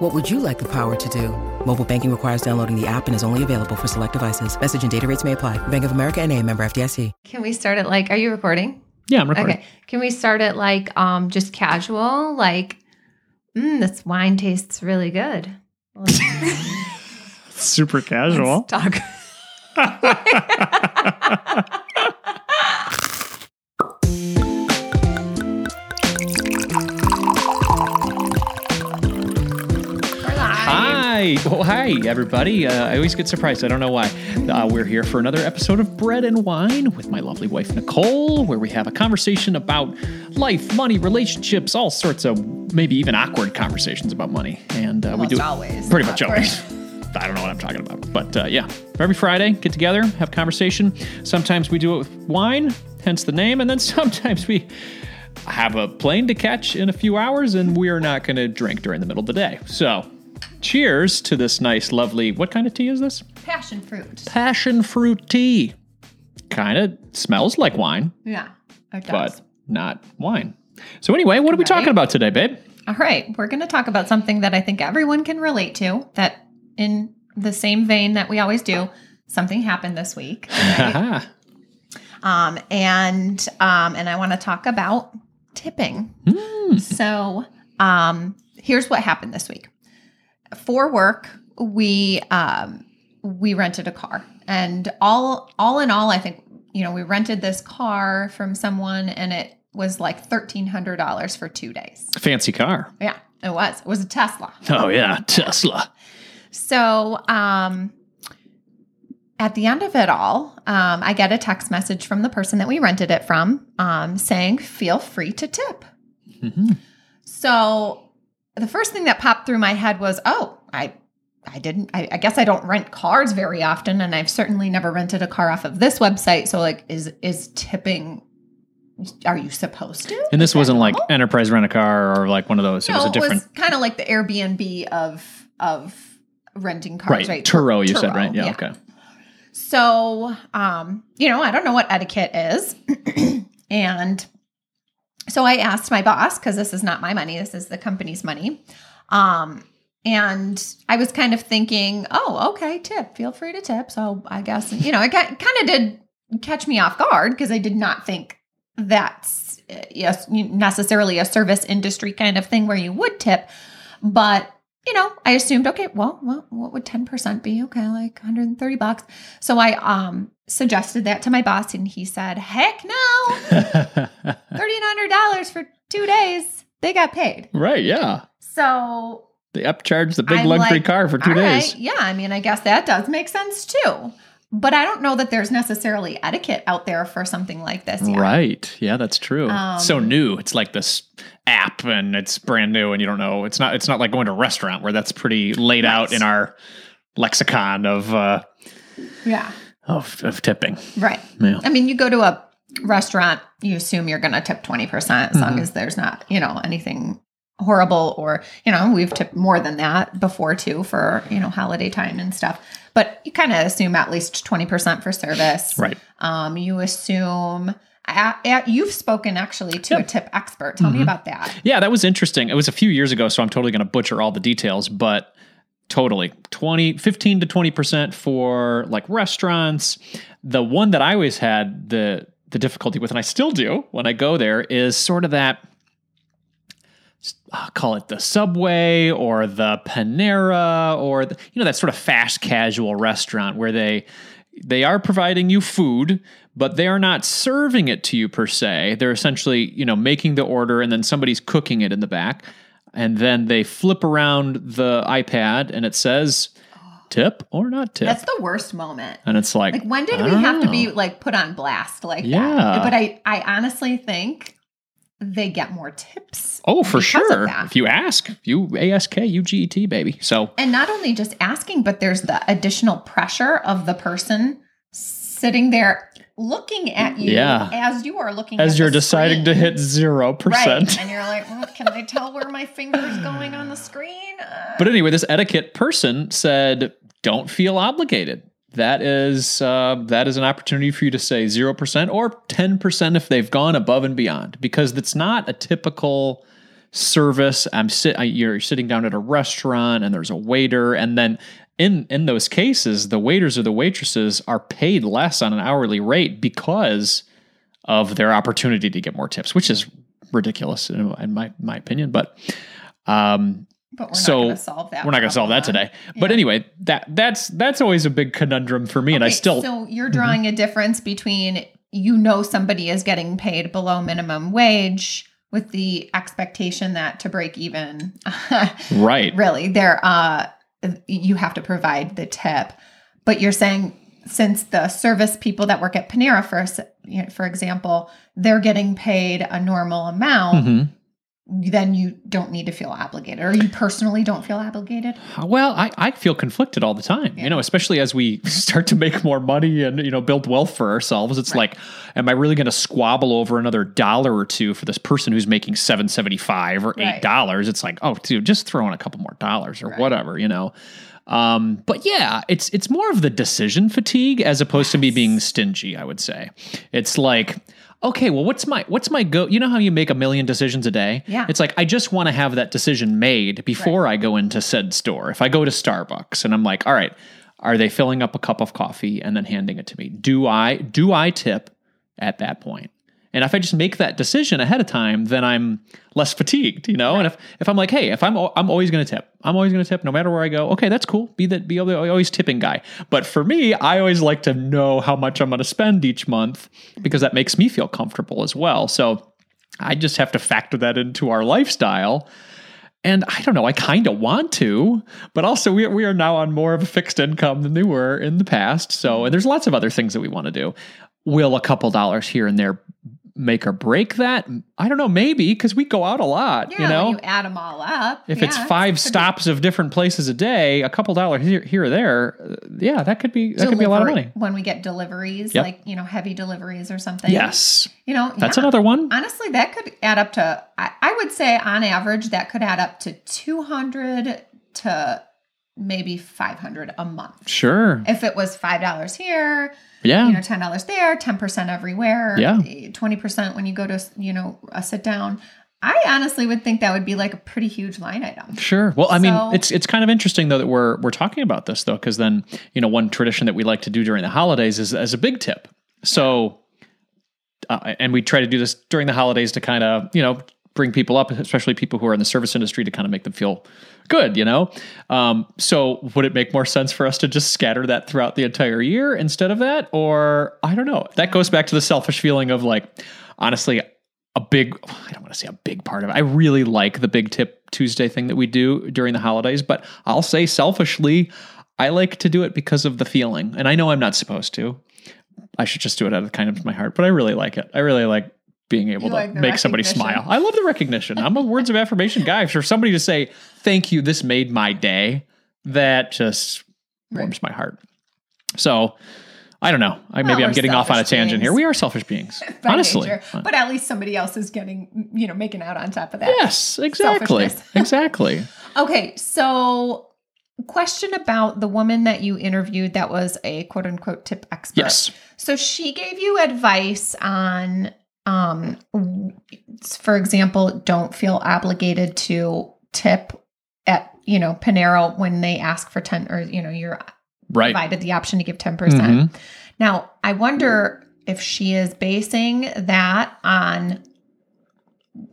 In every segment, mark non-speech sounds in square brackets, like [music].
What would you like the power to do? Mobile banking requires downloading the app and is only available for select devices. Message and data rates may apply. Bank of America and a member FDIC. Can we start it like, are you recording? Yeah, I'm recording. Okay. Can we start it like um just casual? Like, mm, this wine tastes really good. Let's, [laughs] Super casual. let's talk. [laughs] [laughs] Hi. Oh, hi, everybody. Uh, I always get surprised. I don't know why. Uh, we're here for another episode of Bread and Wine with my lovely wife, Nicole, where we have a conversation about life, money, relationships, all sorts of maybe even awkward conversations about money. And uh, we do always pretty much always. [laughs] I don't know what I'm talking about. But uh, yeah, every Friday, get together, have conversation. Sometimes we do it with wine, hence the name. And then [laughs] sometimes we have a plane to catch in a few hours and we are not going to drink during the middle of the day. So, cheers to this nice, lovely. What kind of tea is this? Passion fruit. Passion fruit tea. Kind of smells like wine, Yeah, it does. but not wine. So, anyway, what are we Right. talking about today, babe? All right, we're going to talk about something that I think everyone can relate to. That, in the same vein that we always do, something happened this week, [laughs] right? [laughs] um, and um, and I want to talk about tipping. So, um, here's what happened this week. For work, we um, we rented a car, and all all in all, I think you know we rented this car from someone, and it was like thirteen hundred dollars for two days. Fancy car. Yeah, it was. It was a Tesla. Oh, yeah. Tesla. So, um, at the end of it all, um, I get a text message from the person that we rented it from um, saying, feel free to tip. Mhm. So, the first thing that popped through my head was, oh, I. I didn't. I, I guess I don't rent cars very often, and I've certainly never rented a car off of this website. So, like, is is tipping? Are you supposed to? And this wasn't like enterprise rent a car or like one of those. It was a different. kind of like the Airbnb of of renting cars, Right. right? Turo, you said, Turo, right? Yeah, okay. So, um, you know, I don't know what etiquette is, [clears throat] and so I asked my boss because this is not my money; this is the company's money. Um, and I was kind of thinking, oh, okay, tip. Feel free to tip. So I guess you know, it kind of did catch me off guard because I did not think that's uh, yes necessarily a service industry kind of thing where you would tip, but you know, I assumed okay, well, well what would 10% be? Okay, like 130 bucks. So I um suggested that to my boss and he said, "Heck no. [laughs] $1300 for 2 days. They got paid." right. Yeah. So They upcharged the big I'm luxury like, car for two all right, days. yeah, I mean, I guess that does make sense too. But I don't know that there's necessarily etiquette out there for something like this yet. Right. Yeah, that's true. so Um, new. It's like this app and it's brand new and you don't know. It's not it's not like going to a restaurant where that's pretty laid out in our lexicon of uh Yeah. Of, of tipping. Right. Yeah. I mean, you go to a restaurant, you assume you're going to tip 20% as long Mhm. as there's not, you know, anything horrible or, you know, we've tipped more than that before too for, you know, holiday time and stuff. But you kind of assume at least 20% for service. Right. Um, you assume a- a- you've spoken actually to a tip expert. Tell me Mhm. about that. Yeah, that was interesting. It was a few years ago, so I'm totally going to butcher all the details, but totally 20 15 to 20% for like restaurants. The one that I always had the the difficulty with and I still do when I go there is sort of that I'll call it the Subway or the Panera or the, you know that sort of fast casual restaurant where they they are providing you food, but they are not serving it to you per se. They're essentially, you know, making the order and then somebody's cooking it in the back. And then they flip around the iPad and it says tip or not tip. That's the worst moment. and it's like, Like when did I we have to be oh. like put on blast like Yeah. that? But I I honestly think they get more tips. Oh, for sure. If you ask, you ask, U G E T, baby. So And not only just asking, but there's the additional pressure of the person sitting there looking at you Yeah. as you are looking As you're deciding to hit 0%. Right. And you're like, well, can I tell where my finger's going on the [laughs] screen? Uh, But anyway, this etiquette person said, "Don't feel obligated. That is uh, that is an opportunity for you to say zero percent or ten percent if they've gone above and beyond, because it's not a typical service. I'm sit. I- You're sitting down at a restaurant and there's a waiter, and then in in those cases, the waiters or the waitresses are paid less on an hourly rate because of their opportunity to get more tips, which is ridiculous in, in my my opinion. But um, but we're so not going to solve that. we're not going to solve that today. But anyway, that that's that's always a big conundrum for me, and I still So you're drawing a difference between you know somebody is getting paid below minimum wage with the expectation that to break even, [laughs] right. really, there uh you have to provide the tip. But you're saying since the service people that work at Panera, for for example, they're getting paid a normal amount, Mhm. Then you don't need to feel obligated, or you personally don't feel obligated. Well, I, I feel conflicted all the time, Yeah. you know, especially as we [laughs] start to make more money and, you know, build wealth for ourselves. It's Right. like, am I really going to squabble over another dollar or two for this person who's making seven seventy five or eight Right. dollars? It's like, oh, dude, just throw in a couple more dollars or Right. whatever, you know. Um, but yeah, it's it's more of the decision fatigue as opposed to me being stingy. I would say it's like, okay, well, what's my what's my go? You know how you make a million decisions a day? Yeah. It's like I just want to have that decision made before I go into said store. If I go to Starbucks and I'm like, all right, are they filling up a cup of coffee and then handing it to me? Do I do I tip at that point? And if I just make that decision ahead of time, then I'm less fatigued, you know. And if, if I'm like, hey, if I'm I'm always going to tip, I'm always going to tip no matter where I go. Okay, that's cool. Be that be the always tipping guy. But for me, I always like to know how much I'm going to spend each month because that makes me feel comfortable as well. So I just have to factor that into our lifestyle. And I don't know, I kind of want to, but also we, we are now on more of a fixed income than they were in the past. So, and there's lots of other things that we want to do. Will a couple dollars here and there make or break that? I don't know, maybe because we go out a lot, Yeah, you know? you add them all up. if yeah, it's five be stops of different places a day, a couple dollars here, here or there, uh, yeah, that could be that could be a lot of money. when we get deliveries, Yep. like you know, heavy deliveries or something. Yes, you know, that's yeah. another one. Honestly, that could add up to. I, I would say on average that could add up to two hundred to maybe five hundred a month. Sure, If it was five dollars here, yeah, you know, ten dollars there, ten percent everywhere, Yeah. twenty percent when you go to you know a sit down. I honestly would think that would be like a pretty huge line item. Sure. Well, I mean, it's it's kind of interesting though that we're we're talking about this though, because then you know one tradition that we like to do during the holidays is as a big tip. So, uh, and we try to do this during the holidays to kind of you know bring people up, especially people who are in the service industry, to kind of make them feel good. You know. Um, so, would it make more sense for us to just scatter that throughout the entire year instead of that, or I don't know? That goes back to the selfish feeling of like, honestly, a big I don't want to say a big part of it. I really like the big tip Tuesday thing that we do during the holidays, but I'll say selfishly, I like to do it because of the feeling. And I know I'm not supposed to. I should just do it out of the kindness of my heart, but I really like it. I really like being able You to like make somebody smile. I love the recognition. I'm a words of affirmation guy. For somebody to say, "Thank you, this made my day," that just warms my heart. So, I don't know. I, maybe Well, I'm getting off on a tangent here. We are selfish beings, [laughs] honestly. nature. But at least somebody else is getting, you know, making out on top of that. Yes, exactly. [laughs] Exactly. Okay, so question about the woman that you interviewed that was a quote unquote tip expert. Yes. So she gave you advice on um for example, don't feel obligated to tip at, you know, Panera when they ask for 10 or you know, you're Right. provided the option to give 10%. Mhm. percent Now, I wonder if she is basing that on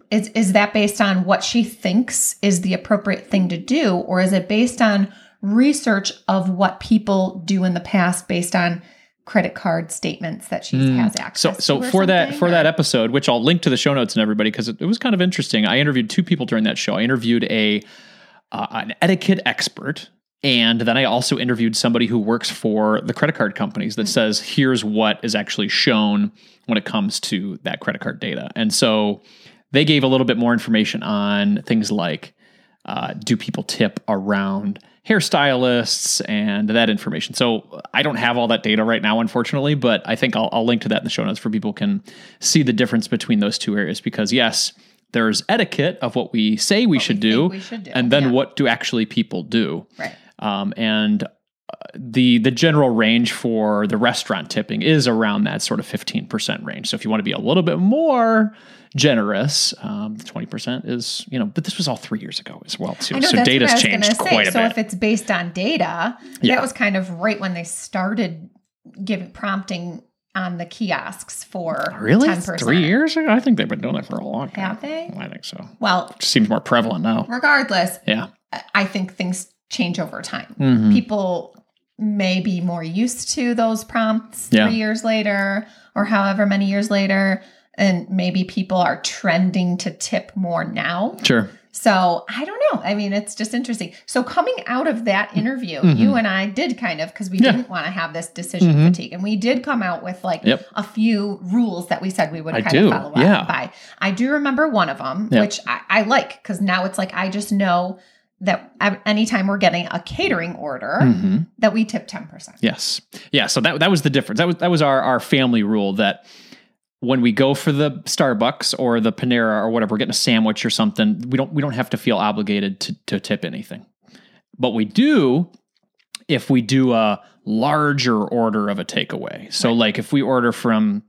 is is that based on what she thinks is the appropriate thing to do or is it based on research of what people do in the past based on credit card statements that she has access Mm. So, so or for that for that episode, which I'll link to the show notes and everybody because it, it was kind of interesting. I interviewed two people during that show. I interviewed a uh, an etiquette expert, and then I also interviewed somebody who works for the credit card companies that says here's what is actually shown when it comes to that credit card data. And so they gave a little bit more information on things like uh, do people tip around hairstylists and that information. So I don't have all that data right now, unfortunately, but I think I'll, I'll link to that in the show notes for people can see the difference between those two areas. Because yes, there's etiquette of what we say we, should, we do, we should do, and then yeah. what do actually people do. Right. Um, and the the general range for the restaurant tipping is around that sort of 15% range. So if you want to be a little bit more generous, um, 20% is, you know, but this was all three years ago as well, too. Know so data's changed say. quite a so bit. if it's based on data, Yeah. that was kind of right when they started giving prompting on the kiosks for really? 10%. Three years ago? I think they've been doing it for a long time. Have they? I think so. Well, Seems more prevalent now. regardless, Yeah. I think things change over time. Mhm. People may be more used to those prompts Yeah. three years later or however many years later. And maybe people are trending to tip more now. Sure. So I don't know. I mean, it's just interesting. So coming out of that interview, Mhm. you and I did kind of because we Yeah. didn't want to have this decision Mhm. fatigue, and we did come out with like Yep. a few rules that we said we would I kind do, of follow up by. I do remember one of them, Yeah. which I, I like because now it's like I just know that anytime we're getting a catering order, hmm that we tip ten percent. Yes. Yeah. So that that was the difference. That was that was our our family rule that when we go for the Starbucks or the Panera or whatever, we're getting a sandwich or something, we don't we don't have to feel obligated to to tip anything. But we do if we do a larger order of a takeaway. So like if we order from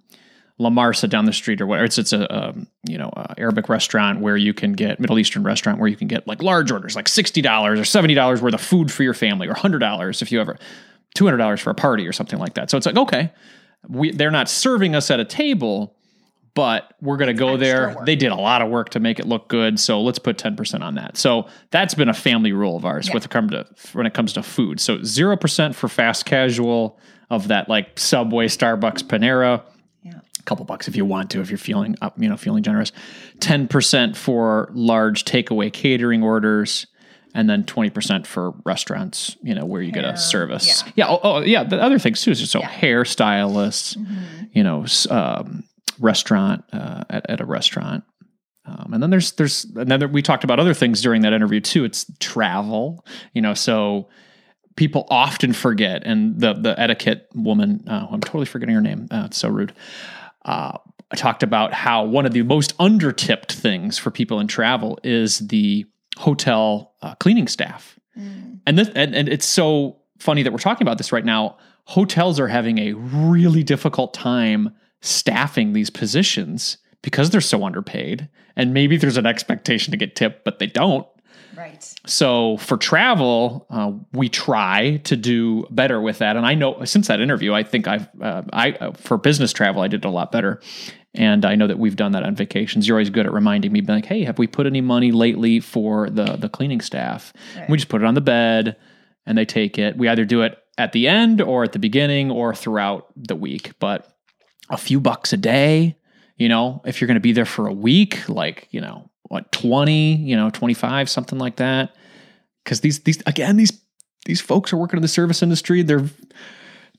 La Marsa down the street or whatever, it's it's a um, you know a Arabic restaurant where you can get Middle Eastern restaurant where you can get like large orders, like sixty dollars or seventy dollars worth of food for your family, or hundred dollars if you ever two hundred dollars for a party or something like that. So it's like okay, we they're not serving us at a table, but we're going to go there. work. They did a lot of work to make it look good, so let's put ten percent on that. So that's been a family rule of ours Yeah. with come to when it comes to food. So zero percent for fast casual of that like Subway, Starbucks, Panera couple bucks if you want to if you're feeling up you know feeling generous 10% for large takeaway catering orders and then 20% for restaurants you know where you get a service yeah. yeah oh, oh, yeah the other things too so Yeah. hairstylists Mm-hmm. you know um, restaurant uh, at, at a restaurant um, and then there's there's and then we talked about other things during that interview too it's travel you know so people often forget and the the etiquette woman uh, i'm totally forgetting her name uh, it's so rude uh, I talked about how one of the most undertipped things for people in travel is the hotel uh, cleaning staff. Mm. And, this, and and it's so funny that we're talking about this right now. Hotels are having a really difficult time staffing these positions because they're so underpaid. And maybe there's an expectation to get tipped, but they don't. Right. So for travel, uh, we try to do better with that. And I know since that interview, I think I've uh, I uh, for business travel, I did a lot better. And I know that we've done that on vacations. You're always good at reminding me, like, "Hey, have we put any money lately for the the cleaning staff?" Right. We just put it on the bed, and they take it. We either do it at the end or at the beginning or throughout the week. But a few bucks a day, you know, if you're going to be there for a week, like you know, what twenty, you know, twenty five, something like that. Because these these again these these folks are working in the service industry. Their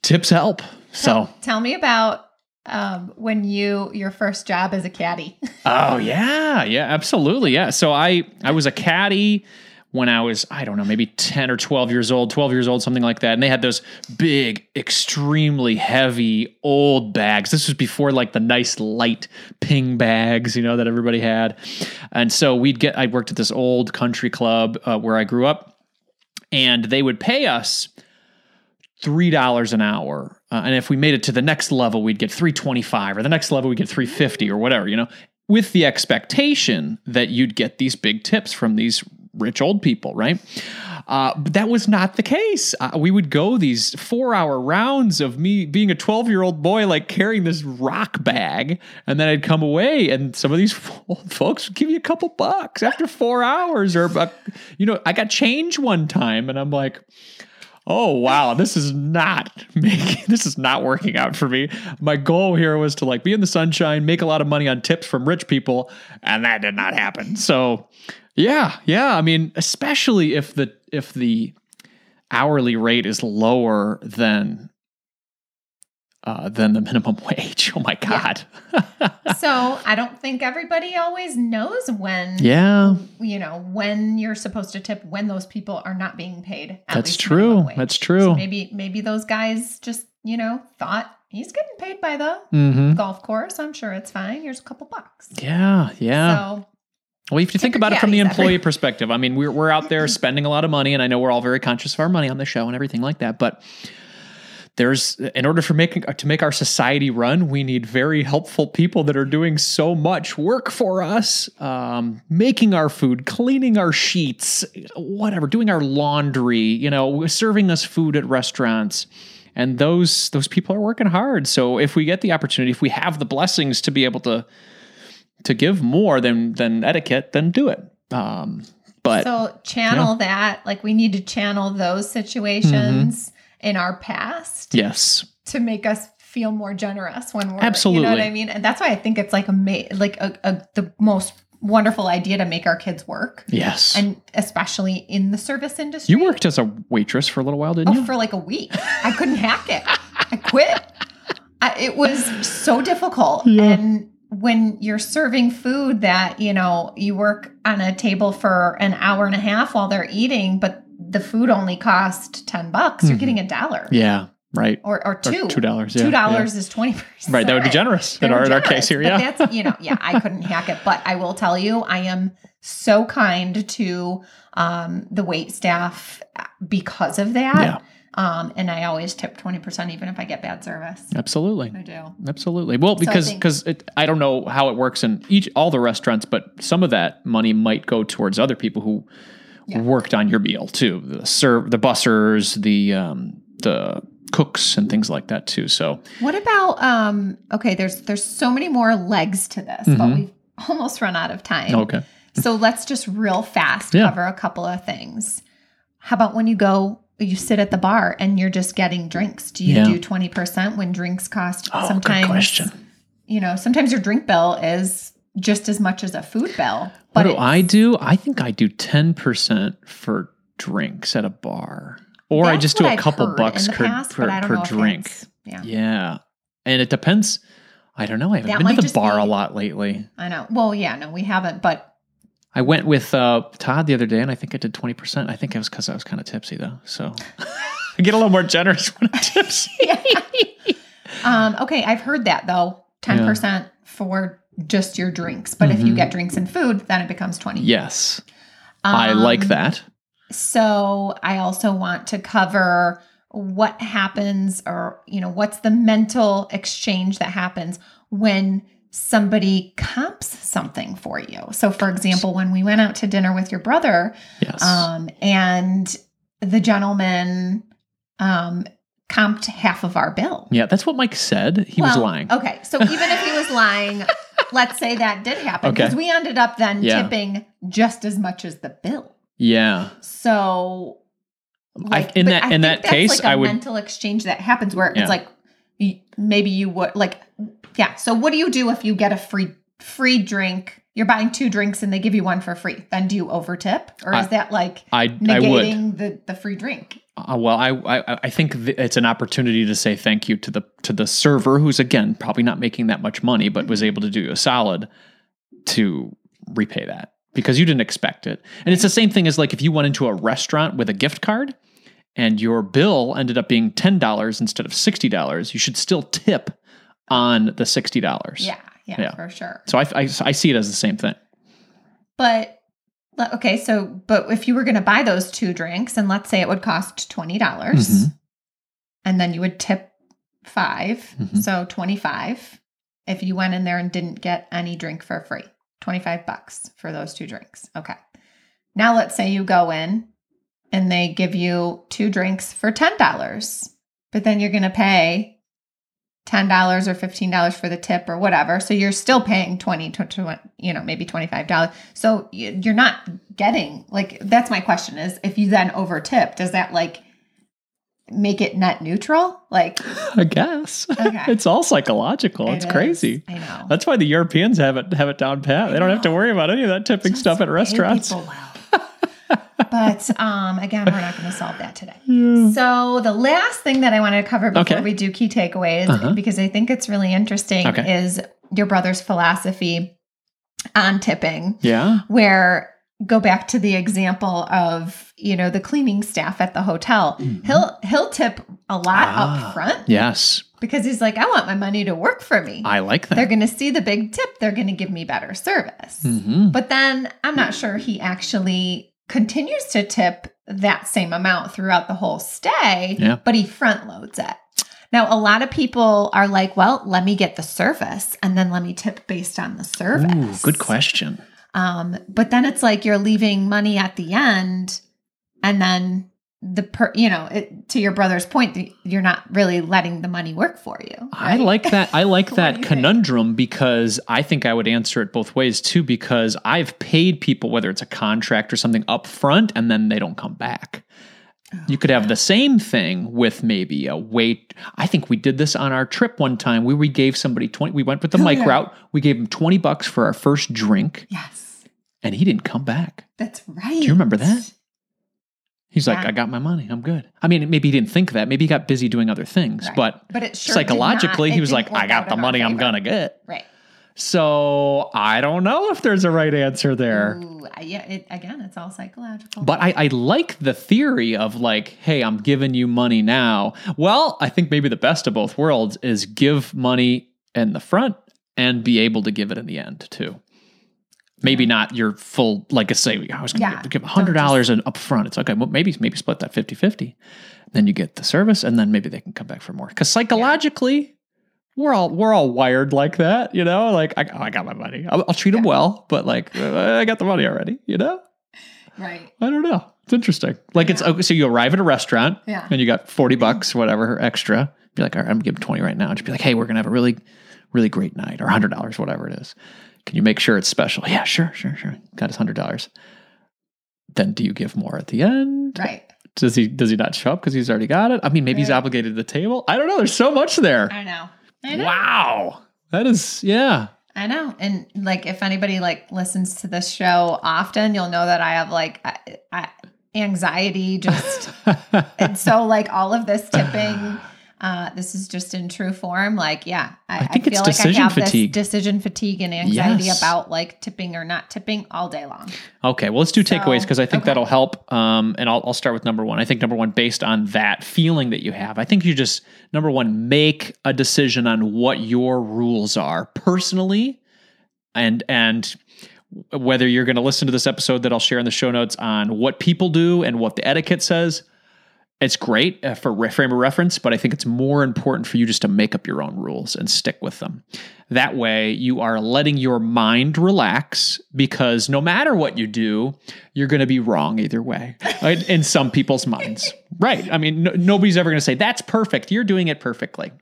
tips help. So Tell, tell me about um, when you your first job as a caddy. [laughs] Oh yeah, yeah, absolutely, yeah. So I I was a caddy when I was I don't know maybe ten or twelve years old, twelve years old, something like that, and they had those big, extremely heavy old bags. This was before like the nice light ping bags, you know, that everybody had, and so we'd get. I worked at this old country club uh, where I grew up, and they would pay us three dollars an hour, uh, and if we made it to the next level, we'd get three twenty five, or the next level we would get three fifty, or whatever, you know, with the expectation that you'd get these big tips from these rich old people, right? Uh, but that was not the case. Uh, we would go these four hour rounds of me being a 12 year old boy, like carrying this rock bag. And then I'd come away, and some of these [laughs] old folks would give you a couple bucks after four hours. Or, uh, you know, I got change one time, and I'm like, oh wow this is not [laughs] making this is not working out for me my goal here was to like be in the sunshine make a lot of money on tips from rich people and that did not happen so yeah yeah i mean especially if the if the hourly rate is lower than uh, than the minimum [laughs] wage. Oh my god! [laughs] So I don't think everybody always knows when yeah. you know when you're supposed to tip when those people are not being paid. at That's true. That's true. So maybe maybe those guys just you know thought he's getting paid by the hmm golf course. I'm sure it's fine. Here's a couple bucks. Yeah. Yeah. So Well, if you think about it from the employee perspective, I mean, we're, we're out there spending a lot of money, and I know we're all very conscious of our money on the show and everything like that. But there's, in order for making to make our society run, we need very helpful people that are doing so much work for us, um, making our food, cleaning our sheets, whatever, doing our laundry, you know, serving us food at restaurants. And those those people are working hard. So if we get the opportunity, if we have the blessings to be able to to give more than than etiquette, then do it. Um, but so channel that like we need to channel those situations in our past yes, to make us feel more generous when we're absolutely. you know what I mean. And that's why I think it's like a ma- like a, a the most wonderful idea to make our kids work, yes. and especially in the service industry. you worked as a waitress for a little while, didn't Oh, you? for like a week. I couldn't hack it. I quit. I, it was so difficult. [laughs] Yeah. And when you're serving food that, you know, you work on a table for an hour and a half while they're eating, but the food only cost 10 bucks, you're Mhm. getting a dollar yeah, right. or, or Or two. two dollars. Yeah, Two dollars is 20 yeah. Right, that would be generous in our, in our case here. Yeah, that's, you know, yeah, I couldn't hack it. But I will tell you, I am so kind to um, the wait staff because of that. Yeah. Um, and I always tip 20% even if I get bad service. absolutely. I do. Absolutely. Well, because because it, I don't know how it works in each all the restaurants, but some of that money might go towards other people who Yeah. worked on your meal too. The serve, the bussers, the um, the cooks, and things like that too. So What about um okay, there's there's so many more legs to this, but Mhm. we've almost run out of time. okay, So let's just real fast Yeah. cover a couple of things. How about when you go you sit at the bar and you're just getting drinks? Do you Yeah. do 20% when drinks cost oh, sometimes good question. you know, sometimes your drink bill is just as much as a food bill. What do I do? I think I do ten percent for drinks at a bar, or I just do a I've couple bucks per, past, per, but per drink. Yeah. Yeah, and it depends. I don't know. I haven't That been to the bar be- a lot lately. I know. Well, yeah, no, we haven't, but I went with uh, Todd the other day, and I think I did twenty percent. I think it was because I was kind of tipsy though, so [laughs] I get a little more generous when I'm tipsy. [laughs] um, okay, I've heard that though. 10% for just your drinks. But if you Mhm. get drinks and food, then it becomes 20. yes, I like Um, that. So I also want to cover what happens or, you know, what's the mental exchange that happens when somebody comps something for you. So for example, when we went out to dinner with your brother, Yes, um, and the gentleman um, comped half of our bill. yeah, that's what Mike said. He was lying. Okay, so even if he was lying, [laughs] let's say that did happen Okay. because we ended up then Yeah. tipping just as much as the bill. Yeah, So, I- in that- I in that that's case, like a I would- mental exchange that happens where Yeah. it's like maybe you would like, yeah. So what do you do if you get a free free drink? You're buying two drinks and they give you one for free. Then do you overtip, or is I- that like I I negating the the free drink? Uh, well, I, I I think th- it's an opportunity to say thank you to the to the server, who's again probably not making that much money, but was able to do you a solid to repay that because you didn't expect it. And it's the same thing as like if you went into a restaurant with a gift card and your bill ended up being ten dollars instead of sixty dollars, you should still tip on the sixty dollars. Yeah, yeah, Yeah. for sure. So I, I I see it as the same thing. But okay, so but if you were going to buy those two drinks, and let's say it would cost twenty dollars, Mhm. and then you would tip 5 Mhm. so twenty five. If you went in there and didn't get any drink for free, twenty five bucks for those two drinks. Okay. Now let's say you go in and they give you two drinks for ten dollars, but then you're going to pay $10 or $15 for the tip or whatever. So you're still paying 20 to, to you know, maybe $25. So you're not getting like that's my question is if you then over tip, does that like make it net neutral? Like I guess Okay. [laughs] it's all psychological. It's it is. crazy. I know. That's why the Europeans have it have it down pat. I They don't have to worry about any of that tipping Just stuff at restaurants. But um again, we're not going to solve that today. [laughs] So the last thing that I wanted to cover before Okay. we do key takeaways, Uh-huh. because I think it's really interesting, Okay. is your brother's philosophy on tipping Yeah. where go back to the example of you know the cleaning staff at the hotel he'll he'll tip a lot Mm-hmm. Ah. up front Yes. because he's like i want my money to work for me I like that they're going to see the big tip they're going to give me better service hmm but then i'm not sure he actually continues to tip that same amount throughout the whole stay Yeah. but he front loads it now a lot of people are like well let me get the service and then let me tip based on the service Ooh, good question. um, but then it's like you're leaving money at the end, and then the per, you know, it, to your brother's point, you're not really letting the money work for you. I like that. I like [laughs] that you think? conundrum because I think I would answer it both ways too. Because I've paid people, whether it's a contract or something, up front, and then they don't come back. You could have the same thing with maybe a wait. I think we did this on our trip one time where we gave somebody 20, we went with the Oh, Mike yeah. route. We gave him 20 bucks for our first drink Yes, and he didn't come back. that's right. Do you remember that? He's like, Yeah. I got my money. I'm good. I mean, maybe he didn't think that. Maybe he got busy doing other things, Right. but But it sure psychologically, not- he was like, I got the money I'm going to get. Right. So I don't know if there's a right answer there. Ooh, yeah. It, again, it's all psychological. But I, I like the theory of like, hey, I'm giving you money now. Well, I think maybe the best of both worlds is give money in the front and be able to give it in the end too. Maybe not your full, like I say, I was going to Yeah, give hundred dollars up front. It's okay. Well, maybe maybe split that 50-50. Then you get the service, and then maybe they can come back for more. Because psychologically, we're all we're all wired like that, you know. Like I, oh, I got my money. I'll, I'll treat them well, but like I got the money already, you know. right. I don't know. It's interesting. Like it's okay. So you arrive at a restaurant Yeah. and you got 40 bucks, whatever, extra. Be like, all right, I'm giving 20 right now. And just be like, hey, we're going to have a really, really great night or $100, whatever it is. Can you make sure it's special? Yeah, sure, sure, sure. Got his $100. Then do you give more at the end? Right. Does he does he not show up because he's already got it? I mean, maybe he's obligated to the table. I don't know. There's so much there. I know. I know. Wow. That is, yeah. I know. And like, if anybody like listens to this show often, you'll know that I have like I, I, anxiety just [laughs] and so like all of this tipping uh this is just in true form like yeah i, I think feel it's like decision i have fatigue. this decision fatigue and anxiety Yes. about like tipping or not tipping all day long Okay, well, let's do takeaways because I think okay. that'll help. Um, and I'll, I'll start with number one. I think number one, based on that feeling that you have, I think you just number one make a decision on what your rules are personally, and and whether you're going to listen to this episode that I'll share in the show notes on what people do and what the etiquette says. It's great uh, for frame of reference, but I think it's more important for you just to make up your own rules and stick with them. That way, you are letting your mind relax because no matter what you do, you're going to be wrong either way in some people's minds. Right. I mean, no, nobody's ever going to say, that's perfect. You're doing it perfectly.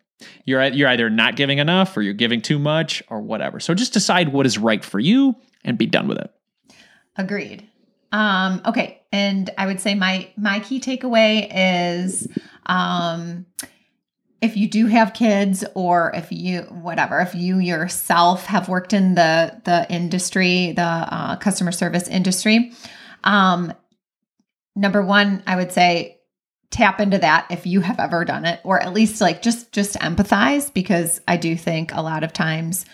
You're, you're either not giving enough or you're giving too much or whatever. So just decide what is right for you and be done with it. agreed um okay and i would say my my key takeaway is um if you do have kids or if you whatever if you yourself have worked in the the industry the uh, customer service industry um number one i would say tap into that if you have ever done it or at least like just just empathize because i do think a lot of times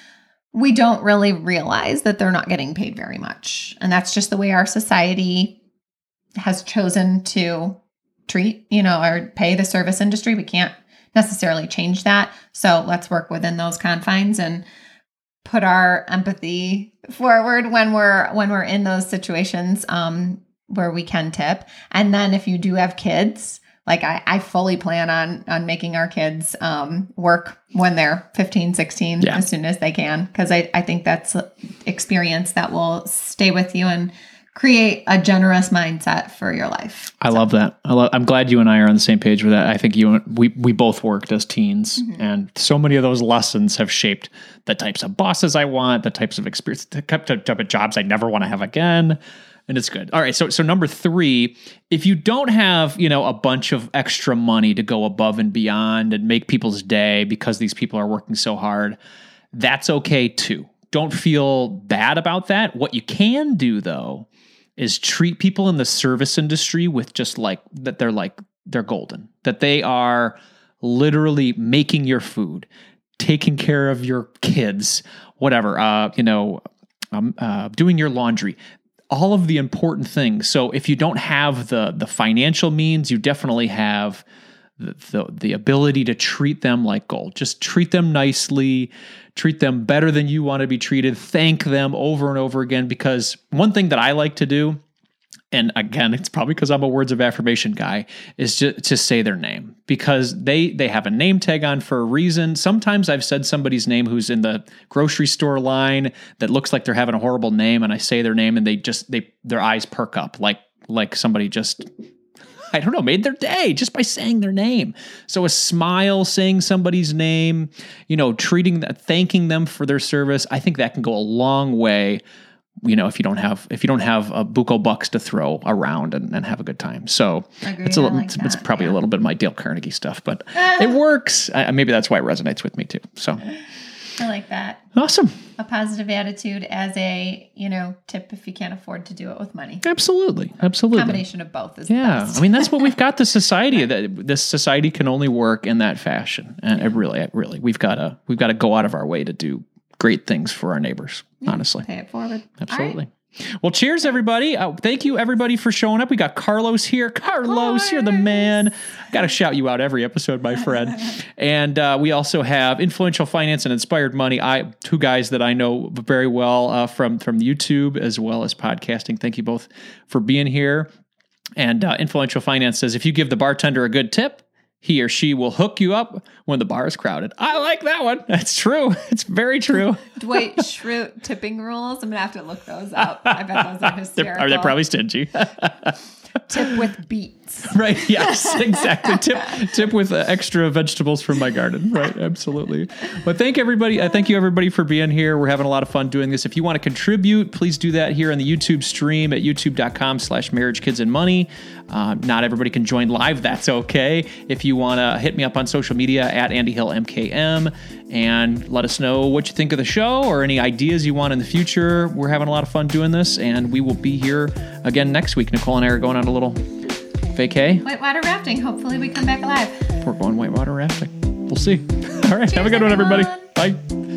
we don't really realize that they're not getting paid very much. And that's just the way our society has chosen to treat you know or pay the service industry. We can't necessarily change that. So let's work within those confines and put our empathy forward when we're when we're in those situations um where we can tip. And then if you do have kids like I, I fully plan on on making our kids um, work when they're 15 16 Yeah. as soon as they can because I, I think that's experience that will stay with you and create a generous mindset for your life I love that. I love, I'm glad you and I are on the same page with that. I think you and we we both worked as teens, and so many of those lessons have shaped the types of bosses I want, the types of experience, the type of jobs I never want to have again. And it's good. All right. So so number three, if you don't have you know a bunch of extra money to go above and beyond and make people's day because these people are working so hard, that's okay too. Don't feel bad about that. What you can do though is treat people in the service industry with just like that they're like they're golden that they are literally making your food taking care of your kids, whatever, uh, you know, um, uh, doing your laundry, all of the important things. So if you don't have the the financial means, you definitely have the, the, the ability to treat them like gold. Just treat them nicely, treat them better than you want to be treated. Thank them over and over again because one thing that I like to do and again it's probably because i'm a words of affirmation guy is to, to say their name because they they have a name tag on for a reason sometimes i've said somebody's name who's in the grocery store line that looks like they're having a horrible name and i say their name and they just they their eyes perk up like like somebody just I don't know, made their day just by saying their name. So a smile, saying somebody's name, you know, treating, thanking them for their service, I think that can go a long way you know if you don't have if you don't have a buco bucks to throw around and, and have a good time. So Agreed, it's a little like it's, it's probably yeah. a little bit of my dale carnegie stuff but [laughs] it works. I, maybe that's why it resonates with me too. So I like that. awesome. A positive attitude as a, you know, tip if you can't afford to do it with money. absolutely. Absolutely. Combination of both is yeah. i mean that's what we've got [laughs] the society that this society can only work in that fashion. And it really it really we've got to we've got to go out of our way to do great things for our neighbors honestly Pay it forward. Absolutely. Well, cheers, everybody. Uh, thank you, everybody, for showing up. We got Carlos here. Carlos, you're the man. Got to shout you out every episode, my friend. [laughs] and uh, we also have Influential Finance and Inspired Money. I two guys that I know very well uh, from from YouTube as well as podcasting. Thank you both for being here. And uh, Influential Finance says if you give the bartender a good tip, he or she will hook you up when the bar is crowded. I like that one. That's true. [laughs] It's very true. Dwight Schrute tipping rules. I'm gonna have to look those up. I bet those are hysterical. [laughs] They're, hysterical. are they probably stingy? [laughs] tip with beets? [laughs] right yes exactly. Tip tip with uh, extra vegetables from my garden. Right absolutely. But thank everybody uh, thank you everybody for being here. We're having a lot of fun doing this. If you want to contribute please do that here on the youtube stream at youtube.com slash marriage kids and money. Uh, not everybody can join live that's okay. If you want to hit me up on social media at andy hill mkm and let us know what you think of the show or any ideas you want in the future we're having a lot of fun doing this and we will be here again next week nicole and i are going on a little vacay Whitewater rafting. Hopefully, we come back alive. we're going whitewater rafting. We'll see. [laughs] All right. have a good one, everybody. Bye.